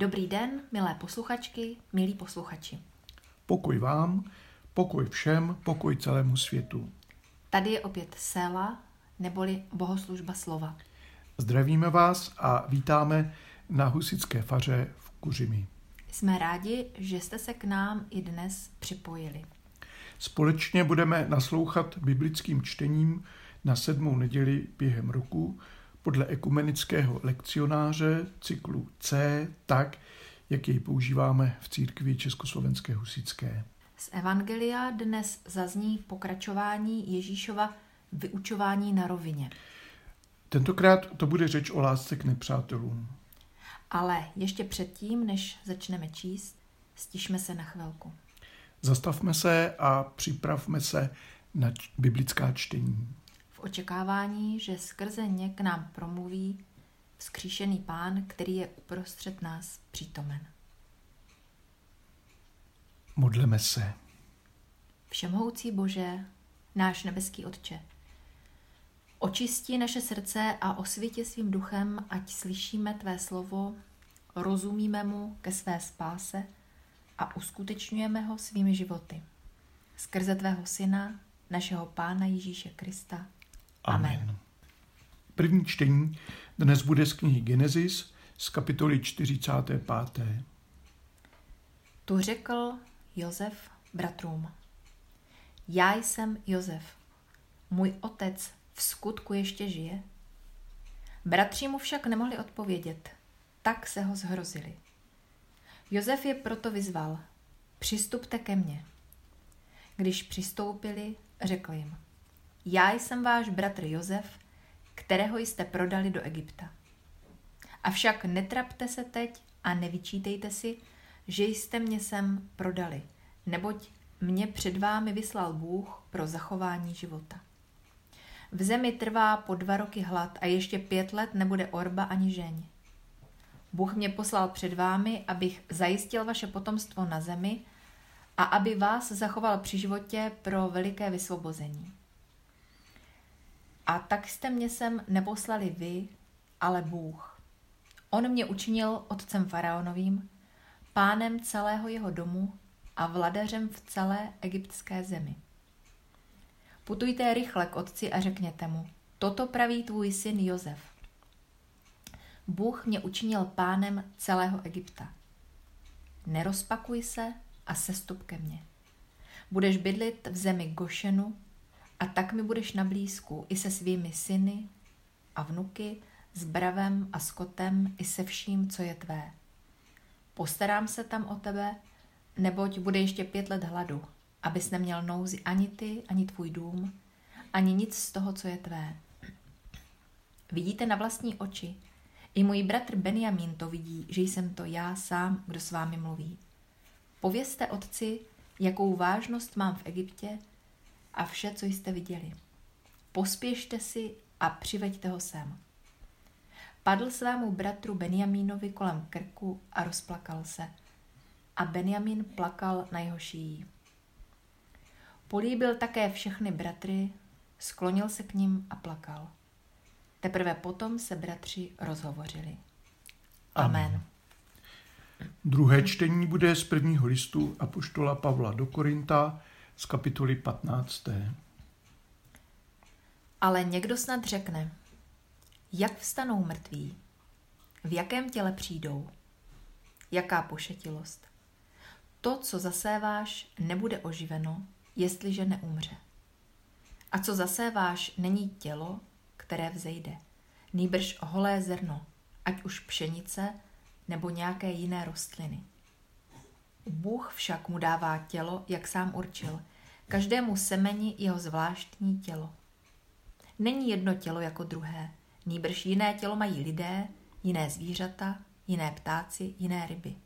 Dobrý den, milé posluchačky, milí posluchači. Pokoj vám, pokoj všem, pokoj celému světu. Tady je opět Sela, neboli bohoslužba slova. Zdravíme vás a vítáme na Husické faře v Kuřimi. Jsme rádi, že jste se k nám i dnes připojili. Společně budeme naslouchat biblickým čtením na sedmou neděli během roku podle ekumenického lekcionáře cyklu C tak, jak jej používáme v církvi Československé husické. Z Evangelia dnes zazní pokračování Ježíšova vyučování na rovině. Tentokrát to bude řeč o lásce k nepřátelům. Ale ještě předtím, než začneme číst, stišme se na chvilku. Zastavme se a připravme se na biblická čtení. V očekávání, že skrze ně k nám promluví vzkříšený pán, který je uprostřed nás přítomen. Modleme se. Všemhoucí Bože, náš nebeský Otče, očistí naše srdce a osvětě svým duchem, ať slyšíme Tvé slovo, rozumíme mu ke své spáse a uskutečňujeme ho svými životy. Skrze Tvého Syna, našeho Pána Ježíše Krista. Amen. Amen. První čtení dnes bude z knihy Genesis z kapitoly 45. Tu řekl Josef bratrům. Já jsem Josef. Můj otec v skutku ještě žije? Bratři mu však nemohli odpovědět, tak se ho zhrozili. Josef je proto vyzval, přistupte ke mně. Když přistoupili, řekl jim, já jsem váš bratr Josef, kterého jste prodali do Egypta. Avšak netrapte se teď a nevyčítejte si, že jste mě sem prodali, neboť mě před vámi vyslal Bůh pro zachování života. V zemi trvá po dva roky hlad a ještě pět let nebude orba ani žeň. Bůh mě poslal před vámi, abych zajistil vaše potomstvo na zemi a aby vás zachoval při životě pro veliké vysvobození. A tak jste mě sem neposlali vy, ale Bůh. On mě učinil otcem faraonovým, pánem celého jeho domu a vladařem v celé egyptské zemi. Putujte rychle k otci a řekněte mu, toto praví tvůj syn Jozef. Bůh mě učinil pánem celého Egypta. Nerozpakuj se a sestup ke mně. Budeš bydlit v zemi Gošenu a tak mi budeš na blízku i se svými syny a vnuky, s bravem a skotem i se vším, co je tvé. Postarám se tam o tebe, neboť bude ještě pět let hladu, abys neměl nouzi ani ty, ani tvůj dům, ani nic z toho, co je tvé. Vidíte na vlastní oči, i můj bratr Benjamin to vidí, že jsem to já sám, kdo s vámi mluví. Povězte otci, jakou vážnost mám v Egyptě a vše, co jste viděli. Pospěšte si a přiveďte ho sem. Padl svému bratru Benjamínovi kolem krku a rozplakal se. A Benjamín plakal na jeho šíji. Políbil také všechny bratry, sklonil se k ním a plakal. Teprve potom se bratři rozhovořili. Amen. Amen. Druhé čtení bude z prvního listu Apoštola Pavla do Korinta z kapitoly 15. Ale někdo snad řekne, jak vstanou mrtví, v jakém těle přijdou, jaká pošetilost. To, co zaséváš, nebude oživeno, jestliže neumře. A co zaséváš, není tělo, které vzejde, nýbrž holé zrno, ať už pšenice nebo nějaké jiné rostliny. Bůh však mu dává tělo, jak sám určil, každému semeni jeho zvláštní tělo. Není jedno tělo jako druhé, nýbrž jiné tělo mají lidé, jiné zvířata, jiné ptáci, jiné ryby.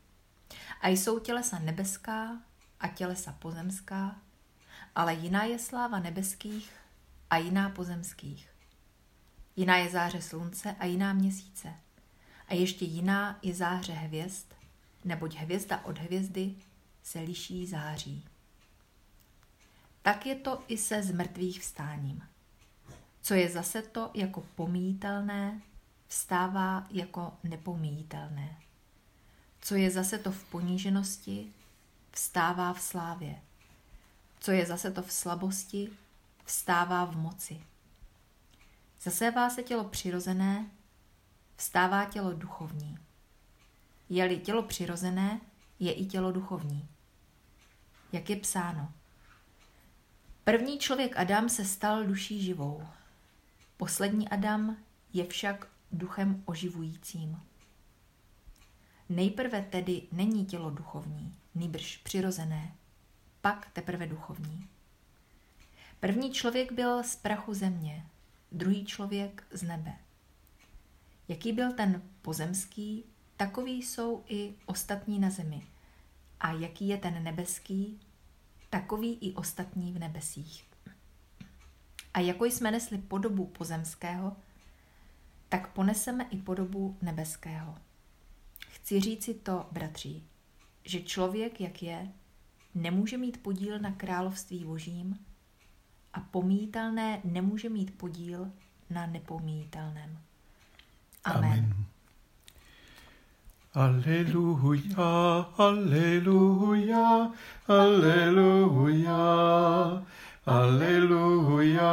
A jsou tělesa nebeská a tělesa pozemská, ale jiná je sláva nebeských a jiná pozemských. Jiná je záře slunce a jiná měsíce. A ještě jiná je záře hvězd, neboť hvězda od hvězdy se liší září. Tak je to i se zmrtvých vstáním. Co je zase to jako pomíjitelné, vstává jako nepomíjitelné. Co je zase to v poníženosti, vstává v slávě. Co je zase to v slabosti, vstává v moci. Zasevá se tělo přirozené, vstává tělo duchovní. Je-li tělo přirozené, je i tělo duchovní. Jak je psáno. První člověk Adam se stal duší živou. Poslední Adam je však duchem oživujícím. Nejprve tedy není tělo duchovní, nýbrž přirozené, pak teprve duchovní. První člověk byl z prachu země, druhý člověk z nebe. Jaký byl ten pozemský, takový jsou i ostatní na zemi. A jaký je ten nebeský, takový i ostatní v nebesích. A jako jsme nesli podobu pozemského, tak poneseme i podobu nebeského. Chci říci to, bratří, že člověk, jak je, nemůže mít podíl na království božím a pomítelné nemůže mít podíl na nepomítelném. Amen. Amen. Aleluja, aleluja, aleluja, aleluja,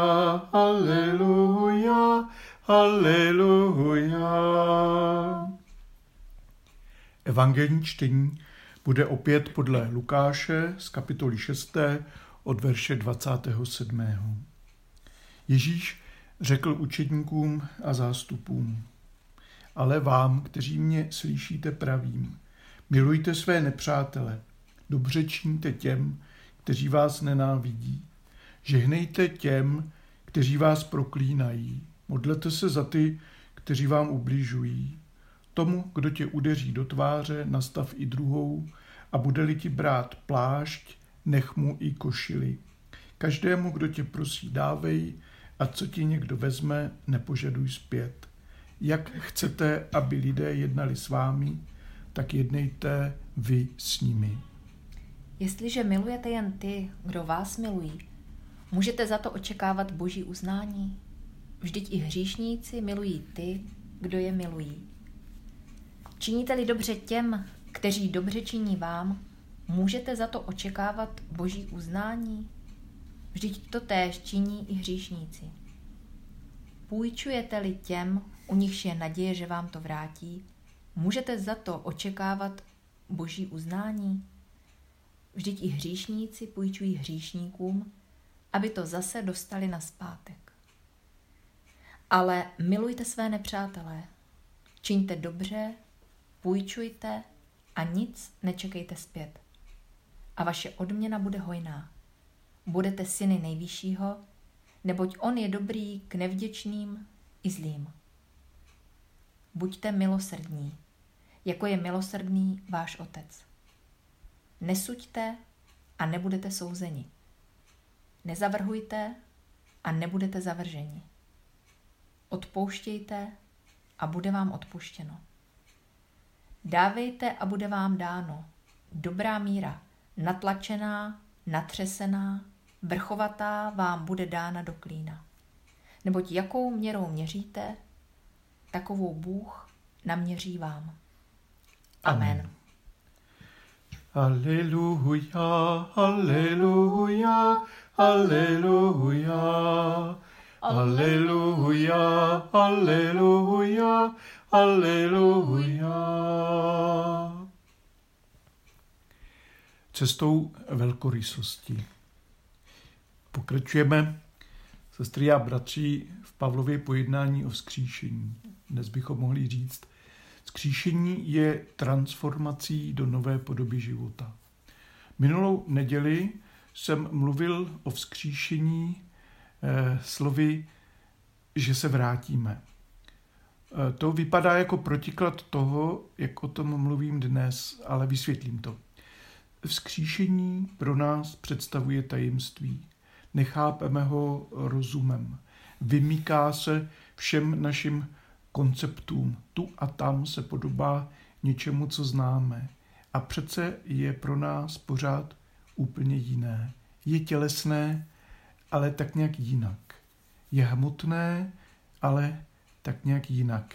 aleluja, aleluja. Evangelní čtení bude opět podle Lukáše z kapitoly 6. od verše 27. Ježíš řekl učedníkům a zástupům, ale vám, kteří mě slyšíte, pravím, milujte své nepřátele, dobře činíte těm, kteří vás nenávidí, žehnejte těm, kteří vás proklínají, modlete se za ty, kteří vám ubližují, tomu, kdo tě udeří do tváře, nastav i druhou a bude-li ti brát plášť, nech mu i košili. Každému, kdo tě prosí, dávej a co ti někdo vezme, nepožaduj zpět. Jak chcete, aby lidé jednali s vámi, tak jednejte vy s nimi. Jestliže milujete jen ty, kdo vás milují, můžete za to očekávat boží uznání. Vždyť i hříšníci milují ty, kdo je milují. Činíte-li dobře těm, kteří dobře činí vám, můžete za to očekávat boží uznání? Vždyť to též činí i hříšníci. Půjčujete-li těm, u nichž je naděje, že vám to vrátí, můžete za to očekávat boží uznání? Vždyť i hříšníci půjčují hříšníkům, aby to zase dostali na zpátek. Ale milujte své nepřátelé, čiňte dobře, půjčujte a nic nečekejte zpět. A vaše odměna bude hojná. Budete syny nejvyššího, neboť on je dobrý k nevděčným i zlým. Buďte milosrdní, jako je milosrdný váš otec. Nesuďte a nebudete souzeni. Nezavrhujte a nebudete zavrženi. Odpouštějte a bude vám odpuštěno. Dávejte a bude vám dáno. Dobrá míra, natlačená, natřesená, vrchovatá vám bude dána do klína. Neboť jakou měrou měříte, takovou Bůh naměří vám. Amen. Aleluja, aleluja, aleluja, aleluja, aleluja, aleluja. Cestou velkorysosti. Pokračujeme, sestry a bratři, v Pavlově pojednání o vzkříšení. Dnes bychom mohli říct, vzkříšení je transformací do nové podoby života. Minulou neděli jsem mluvil o vzkříšení eh, slovy, že se vrátíme. Eh, to vypadá jako protiklad toho, jak o tom mluvím dnes, ale vysvětlím to. Vzkříšení pro nás představuje tajemství. Nechápeme ho rozumem. Vymyká se všem našim konceptům. Tu a tam se podobá něčemu, co známe. A přece je pro nás pořád úplně jiné. Je tělesné, ale tak nějak jinak. Je hmotné, ale tak nějak jinak.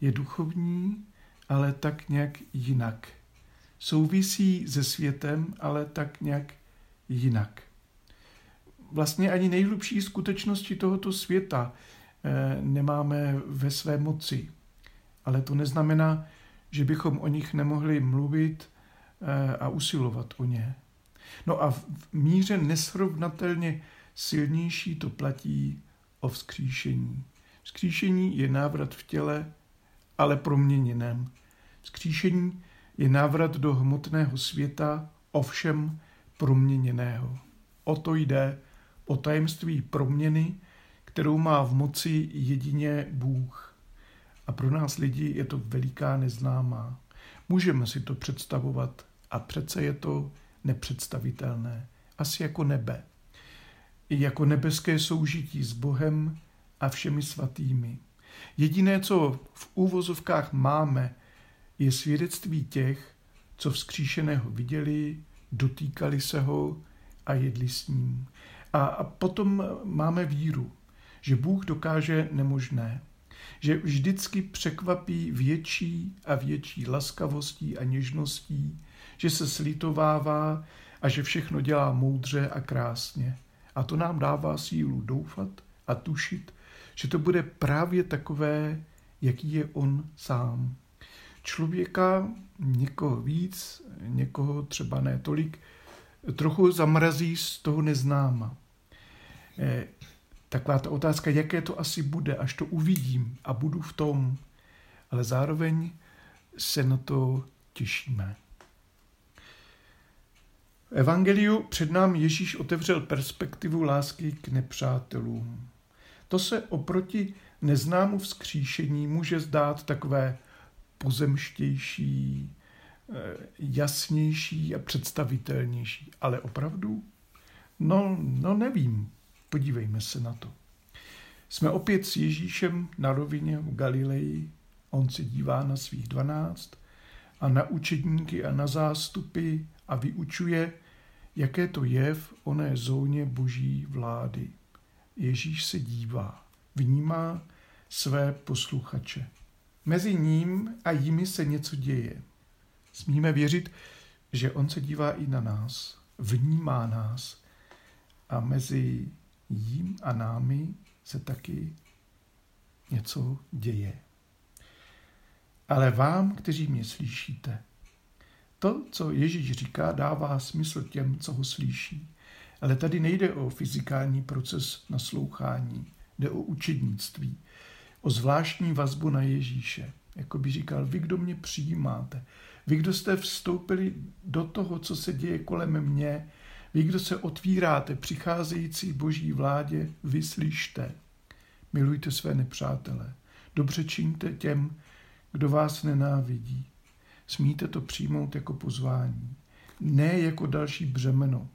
Je duchovní, ale tak nějak jinak. souvisí se světem, ale tak nějak jinak. Vlastně ani nejhlubší skutečnosti tohoto světa eh, nemáme ve své moci. Ale to neznamená, že bychom o nich nemohli mluvit eh, a usilovat o ně. No a v míře nesrovnatelně silnější to platí o vzkříšení. Vzkříšení je návrat v těle, ale proměněném. Vzkříšení je návrat do hmotného světa, ovšem proměněného. O to jde, o tajemství proměny, kterou má v moci jedině Bůh. A pro nás lidi je to veliká neznámá. Můžeme si to představovat a přece je to nepředstavitelné. Asi jako nebe. I jako nebeské soužití s Bohem a všemi svatými. Jediné, co v úvozovkách máme, je svědectví těch, co vzkříšeného viděli, dotýkali se ho a jedli s ním. A potom máme víru, že Bůh dokáže nemožné, že vždycky překvapí větší a větší laskavostí a něžností, že se slitovává a že všechno dělá moudře a krásně. A to nám dává sílu doufat a tušit, že to bude právě takové, jaký je on sám. Člověka, někoho víc, někoho třeba ne tolik, trochu zamrazí z toho neznáma. Eh, taková ta otázka, jaké to asi bude, až to uvidím a budu v tom, ale zároveň se na to těšíme. V Evangeliu před nám Ježíš otevřel perspektivu lásky k nepřátelům. To se oproti neznámu vzkříšení může zdát takové pozemštější, jasnější a představitelnější. Ale opravdu? No, no nevím. Podívejme se na to. Jsme opět s Ježíšem na rovině v Galileji. On se dívá na svých dvanáct a na učedníky a na zástupy a vyučuje, jaké to je v oné zóně boží vlády. Ježíš se dívá, vnímá své posluchače. Mezi ním a jimi se něco děje. Smíme věřit, že on se dívá i na nás, vnímá nás a mezi jím a námi se taky něco děje. Ale vám, kteří mě slyšíte, to, co Ježíš říká, dává smysl těm, co ho slyší. Ale tady nejde o fyzikální proces naslouchání, jde o učednictví, o zvláštní vazbu na Ježíše. Jako by říkal, vy, kdo mě přijímáte, vy, kdo jste vstoupili do toho, co se děje kolem mě, vy, kdo se otvíráte přicházející boží vládě, vyslyšte. Milujte své nepřátele. Dobře čiňte těm, kdo vás nenávidí. Smíte to přijmout jako pozvání. Ne jako další břemeno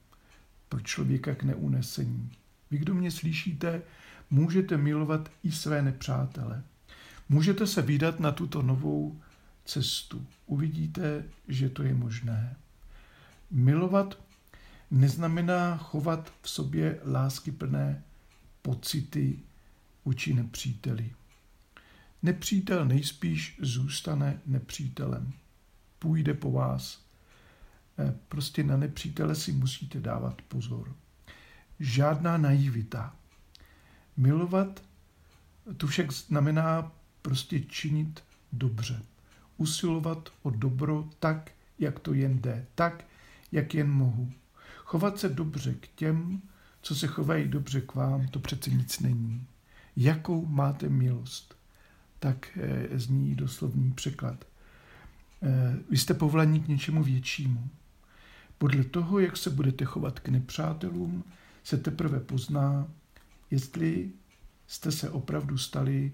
pro člověka k neunesení. Vy, kdo mě slyšíte, můžete milovat i své nepřátele. Můžete se vydat na tuto novou cestu. Uvidíte, že to je možné. Milovat neznamená chovat v sobě láskyplné pocity vůči nepříteli. Nepřítel nejspíš zůstane nepřítelem. Půjde po vás. Eh, prostě na nepřítele si musíte dávat pozor. Žádná naivita. Milovat to však znamená prostě činit dobře. Usilovat o dobro tak, jak to jen jde, tak, jak jen mohu. Chovat se dobře k těm, co se chovají dobře k vám, to přece nic není. Jakou máte milost? Tak e, zní doslovný překlad. E, vy jste povolaní k něčemu většímu. Podle toho, jak se budete chovat k nepřátelům, se teprve pozná, jestli jste se opravdu stali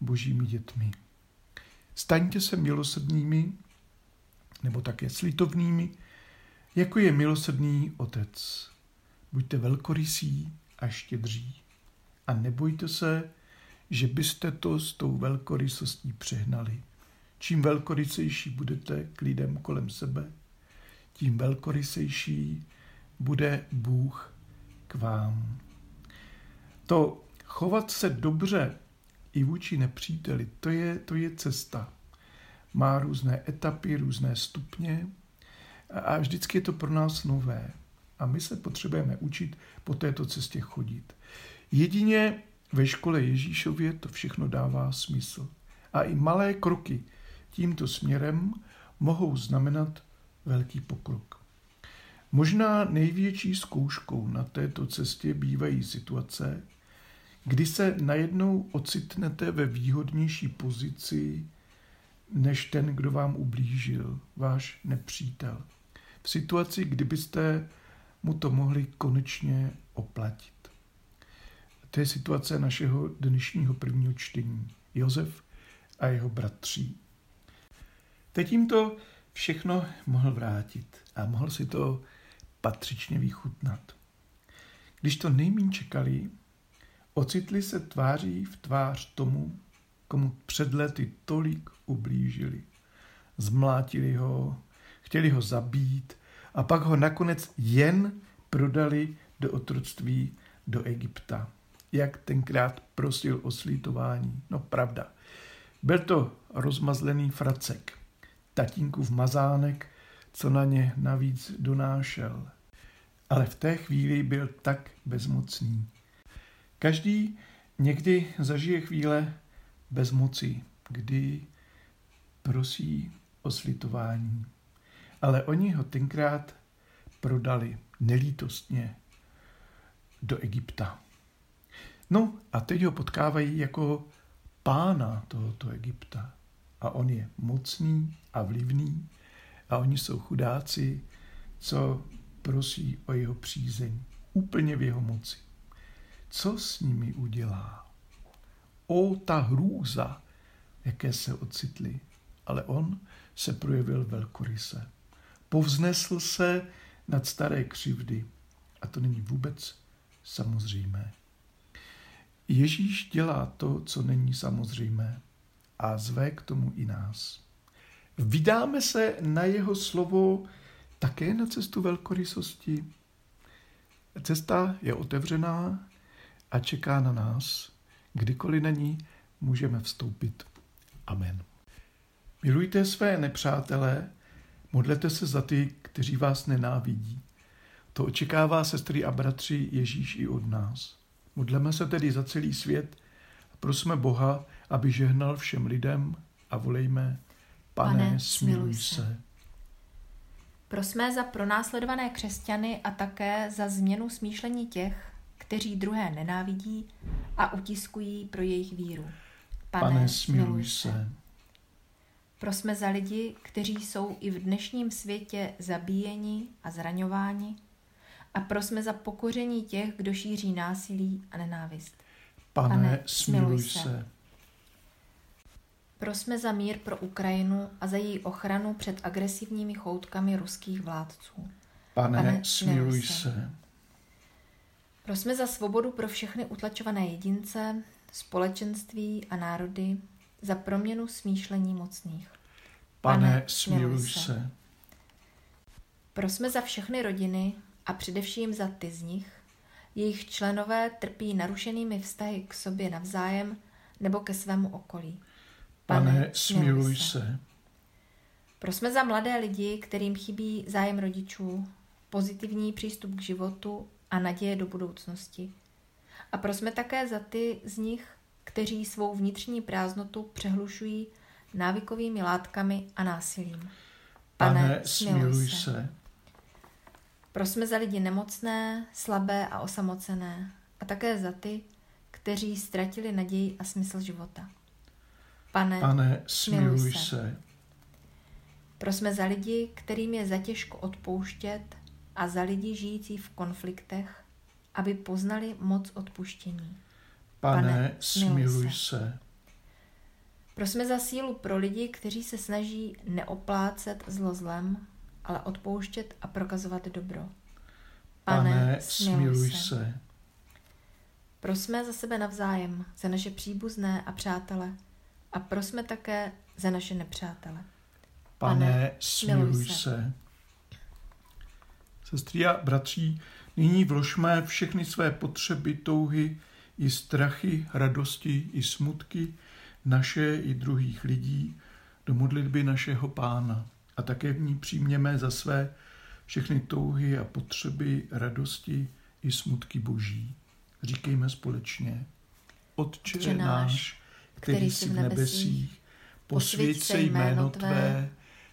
božími dětmi. Staňte se milosrdnými, nebo také slitovnými, jako je milosrdný otec. Buďte velkorysí a štědří. A nebojte se, že byste to s tou velkorysostí přehnali. Čím velkorysejší budete k lidem kolem sebe, tím velkorysejší bude Bůh k vám. To chovat se dobře i vůči nepříteli, to je, to je cesta. Má různé etapy, různé stupně, A vždycky je to pro nás nové. A my se potřebujeme učit po této cestě chodit. Jedině ve škole Ježíšově to všechno dává smysl. A i malé kroky tímto směrem mohou znamenat velký pokrok. Možná největší zkouškou na této cestě bývají situace, kdy se najednou ocitnete ve výhodnější pozici než ten, kdo vám ublížil, váš nepřítel. V situaci, kdybyste mu to mohli konečně oplatit. To je situace našeho dnešního prvního čtení. Josef a jeho bratří. Teď jim to všechno mohl vrátit a mohl si to patřičně vychutnat. Když to nejmín čekali, ocitli se tváří v tvář tomu, komu před lety tolik ublížili. Zmlátili ho, chtěli ho zabít a pak ho nakonec jen prodali do otroctví do Egypta. Jak tenkrát prosil o slítování. No pravda. Byl to rozmazlený fracek, tatínkův mazánek, co na ně navíc donášel. Ale v té chvíli byl tak bezmocný. Každý někdy zažije chvíle bezmoci, kdy prosí o slitování. Ale oni ho tenkrát prodali nelítostně do Egypta. No a teď ho potkávají jako pána tohoto Egypta. A on je mocný a vlivný a oni jsou chudáci, co prosí o jeho přízeň. Úplně v jeho moci. Co s nimi udělá? O, ta hrůza, jaké se ocitli. Ale on se projevil velkoryse. Povznesl se nad staré křivdy. A to není vůbec samozřejmé. Ježíš dělá to, co není samozřejmé a zve k tomu i nás. Vydáme se na jeho slovo také na cestu velkorysosti. Cesta je otevřená a čeká na nás. Kdykoliv na ní můžeme vstoupit. Amen. Milujte své nepřátele, modlete se za ty, kteří vás nenávidí. To očekává sestry a bratři Ježíš i od nás. Modleme se tedy za celý svět a prosme Boha, aby žehnal všem lidem a volejme, pane, pane smiluj se. Prosme za pronásledované křesťany a také za změnu smýšlení těch, kteří druhé nenávidí a utiskují pro jejich víru. Pane, pane smiluj se. Prosme za lidi, kteří jsou i v dnešním světě zabíjeni a zraňováni a prosme za pokoření těch, kdo šíří násilí a nenávist. Pane, Pane smiluj se. se. Prosme za mír pro Ukrajinu a za její ochranu před agresivními choutkami ruských vládců. Pane, Pane smiluj se. se. Prosme za svobodu pro všechny utlačované jedince, společenství a národy, za proměnu smýšlení mocných. Pane, Pane smiluj se. se. Prosme za všechny rodiny a především za ty z nich, jejich členové trpí narušenými vztahy k sobě navzájem nebo ke svému okolí. Pane, Pane smiluj se. se. Prosme za mladé lidi, kterým chybí zájem rodičů, pozitivní přístup k životu a naděje do budoucnosti. A prosme také za ty z nich, kteří svou vnitřní prázdnotu přehlušují návykovými látkami a násilím. Pane, Pane smiluj se. se. Prosme za lidi nemocné, slabé a osamocené a také za ty, kteří ztratili naději a smysl života. Pane, Pane smiluj se. se. Prosme za lidi, kterým je zatěžko odpouštět a za lidi žijící v konfliktech, aby poznali moc odpuštění. Pane, Pane smiluj se. se. Prosme za sílu pro lidi, kteří se snaží neoplácet zlo zlem, ale odpouštět a prokazovat dobro. Pane, Pane smiluj se. se. Prosme za sebe navzájem, za naše příbuzné a přátele a prosme také za naše nepřátele. Pane, Pane smiluj se. se. Sestry a bratří, nyní vložme všechny své potřeby, touhy, i strachy, radosti, i smutky, naše i druhých lidí, do modlitby našeho Pána. a také v ní přijměme za své všechny touhy a potřeby, radosti i smutky boží. Říkejme společně. Otče, náš, který jsi v nebesích, posvěď se jméno Tvé,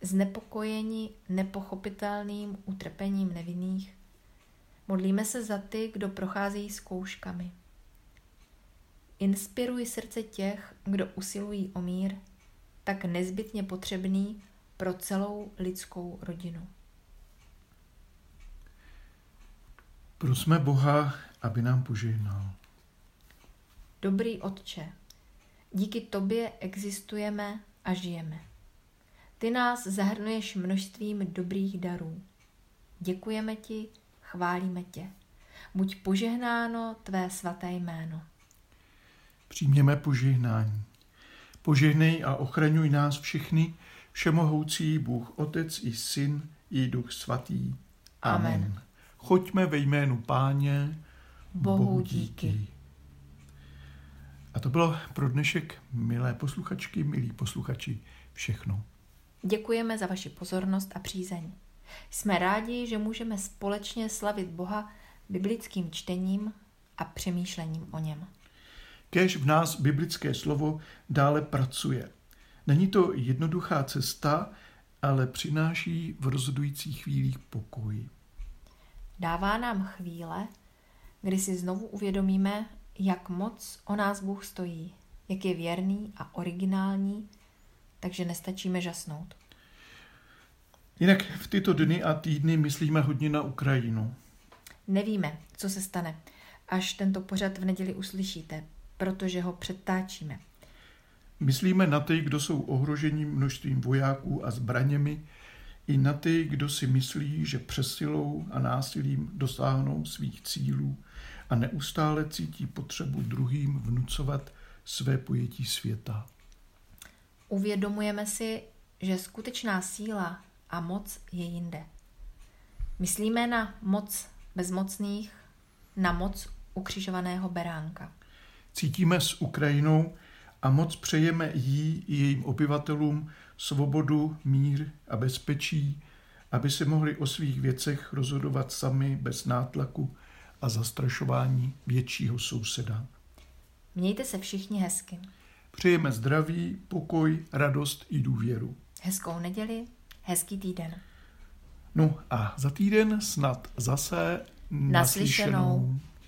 znepokojeni nepochopitelným utrpením nevinných, modlíme se za ty, kdo procházejí zkouškami. Inspiruj srdce těch, kdo usilují o mír, tak nezbytně potřebný pro celou lidskou rodinu. Prosme Boha, aby nám požehnal. Dobrý Otče, díky Tobě existujeme a žijeme. Ty nás zahrnuješ množstvím dobrých darů. Děkujeme Ti, chválíme Tě. Buď požehnáno Tvé svaté jméno. Přijměme požehnání. Požehnej a ochraňuj nás všechny, všemohoucí Bůh Otec i Syn i Duch Svatý. Amen. Amen. Choďme ve jménu Páně. Bohu, Bohu díky. díky. A to bylo pro dnešek, milé posluchačky, milí posluchači, všechno. Děkujeme za vaši pozornost a přízeň. Jsme rádi, že můžeme společně slavit Boha biblickým čtením a přemýšlením o něm. Kež v nás biblické slovo dále pracuje. Není to jednoduchá cesta, ale přináší v rozhodujících chvílích pokoj. Dává nám chvíle, kdy si znovu uvědomíme, jak moc o nás Bůh stojí, jak je věrný a originální, takže nestačíme žasnout. Jinak v tyto dny a týdny myslíme hodně na Ukrajinu. Nevíme, co se stane, až tento pořad v neděli uslyšíte, protože ho předtáčíme. Myslíme na ty, kdo jsou ohroženi množstvím vojáků a zbraněmi, i na ty, kdo si myslí, že přesilou a násilím dosáhnou svých cílů a neustále cítí potřebu druhým vnucovat své pojetí světa. Uvědomujeme si, že skutečná síla a moc je jinde. Myslíme na moc bezmocných, na moc ukřižovaného beránka. Cítíme s Ukrajinou a moc přejeme jí i jejím obyvatelům svobodu, mír a bezpečí, aby si mohli o svých věcech rozhodovat sami bez nátlaku a zastrašování většího souseda. Mějte se všichni hezky. Přejeme zdraví, pokoj, radost i důvěru. Hezkou neděli, hezký týden. No a za týden snad zase naslyšenou. naslyšenou.